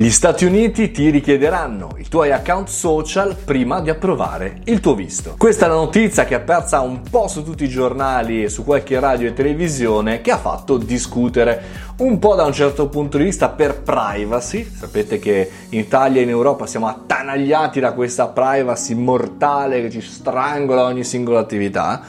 Gli Stati Uniti ti richiederanno i tuoi account social prima di approvare il tuo visto. Questa è la notizia che è persa un po' su tutti i giornali e su qualche radio e televisione che ha fatto discutere un po' da un certo punto di vista per privacy. Sapete che in Italia e in Europa siamo attanagliati da questa privacy mortale che ci strangola ogni singola attività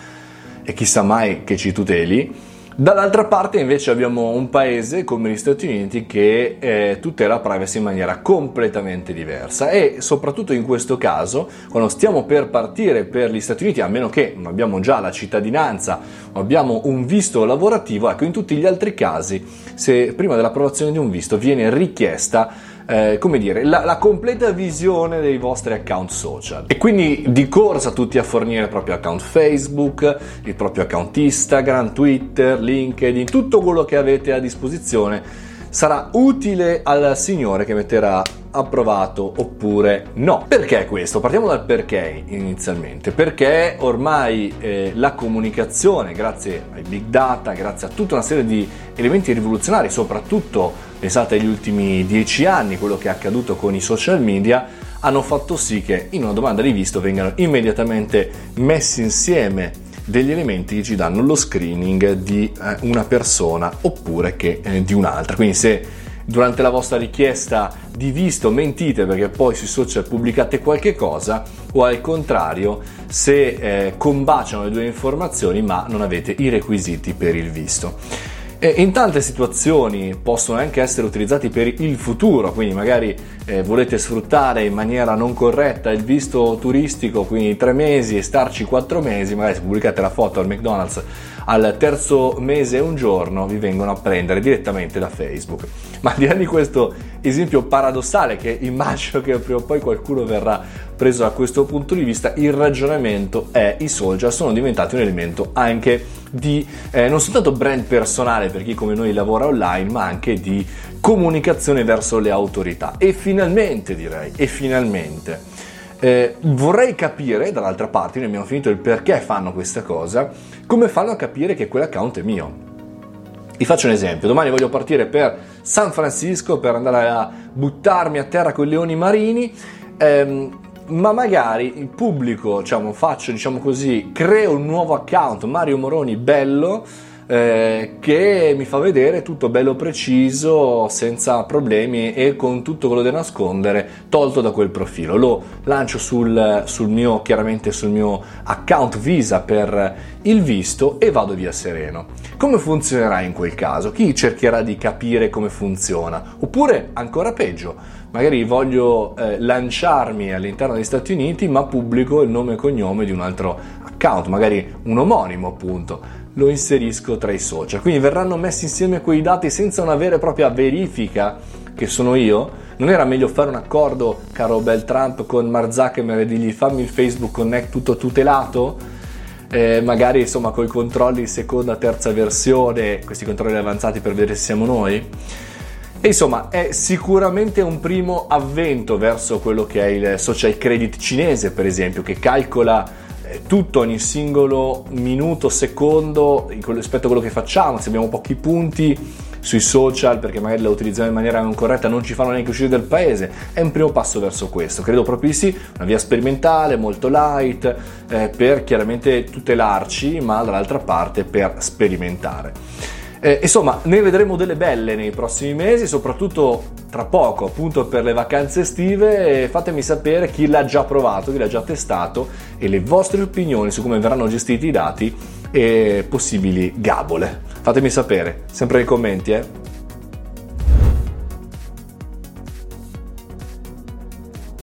e chissà mai che ci tuteli. Dall'altra parte invece abbiamo un paese come gli Stati Uniti che eh, tutela la privacy in maniera completamente diversa. E soprattutto in questo caso quando stiamo per partire per gli Stati Uniti a meno che non abbiamo già la cittadinanza o abbiamo un visto lavorativo ecco in tutti gli altri casi se prima dell'approvazione di un visto viene richiesta eh, come dire, la, la, completa visione dei vostri account social. E quindi di corsa tutti a fornire il proprio account Facebook, il proprio account Instagram, Twitter, LinkedIn, tutto quello che avete a disposizione sarà utile al signore che metterà approvato oppure no. Perché questo? Partiamo dal perché inizialmente. Perché ormai eh, la comunicazione, grazie ai big data, grazie a tutta una serie di elementi rivoluzionari, soprattutto pensate agli ultimi dieci anni, quello che è accaduto con i social media, hanno fatto sì che in una domanda di visto vengano immediatamente messi insieme degli elementi che ci danno lo screening di eh, una persona oppure che eh, di un'altra. Quindi se durante la vostra richiesta di visto mentite perché poi sui social pubblicate qualche cosa o al contrario se eh, combaciano le due informazioni ma non avete i requisiti per il visto. E in tante situazioni possono anche essere utilizzati per il futuro, quindi magari eh, volete sfruttare in maniera non corretta il visto turistico, quindi tre mesi e starci quattro mesi, magari se pubblicate la foto al McDonald's al terzo mese e un giorno vi vengono a prendere direttamente da Facebook. Ma al di là di questo esempio paradossale che immagino che prima o poi qualcuno verrà preso da questo punto di vista, il ragionamento è i social sono diventati un elemento anche di eh, non soltanto brand personale per chi come noi lavora online, ma anche di comunicazione verso le autorità. E finalmente direi, e finalmente. Eh, vorrei capire, dall'altra parte, noi abbiamo finito il perché fanno questa cosa, come fanno a capire che quell'account è mio. Vi faccio un esempio, domani voglio partire per San Francisco per andare a buttarmi a terra con i leoni marini. Ehm, ma magari il pubblico, diciamo, faccio, diciamo così, creo un nuovo account Mario Moroni bello eh, che mi fa vedere tutto bello preciso, senza problemi e con tutto quello da nascondere tolto da quel profilo. Lo lancio sul, sul mio, chiaramente sul mio account Visa per il visto e vado via sereno. Come funzionerà in quel caso? Chi cercherà di capire come funziona? Oppure, ancora peggio, magari voglio eh, lanciarmi all'interno degli Stati Uniti ma pubblico il nome e cognome di un altro account, magari un omonimo appunto lo inserisco tra i social. Quindi verranno messi insieme quei dati senza una vera e propria verifica che sono io. Non era meglio fare un accordo, caro bel Trump, con Mark Zuckerberg e dirgli fammi il Facebook Connect tutto tutelato? Eh, magari insomma con i controlli seconda, terza versione, questi controlli avanzati per vedere se siamo noi. E insomma è sicuramente un primo avvento verso quello che è il social credit cinese, per esempio, che calcola tutto ogni singolo minuto, secondo rispetto a quello che facciamo, se abbiamo pochi punti sui social perché magari la utilizziamo in maniera non corretta non ci fanno neanche uscire dal paese è un primo passo verso questo credo proprio di sì una via sperimentale molto light eh, per chiaramente tutelarci ma dall'altra parte per sperimentare eh, insomma, ne vedremo delle belle nei prossimi mesi, soprattutto tra poco, appunto per le vacanze estive. Fatemi sapere chi l'ha già provato, chi l'ha già testato e le vostre opinioni su come verranno gestiti i dati e possibili gabole. Fatemi sapere, sempre nei commenti, eh.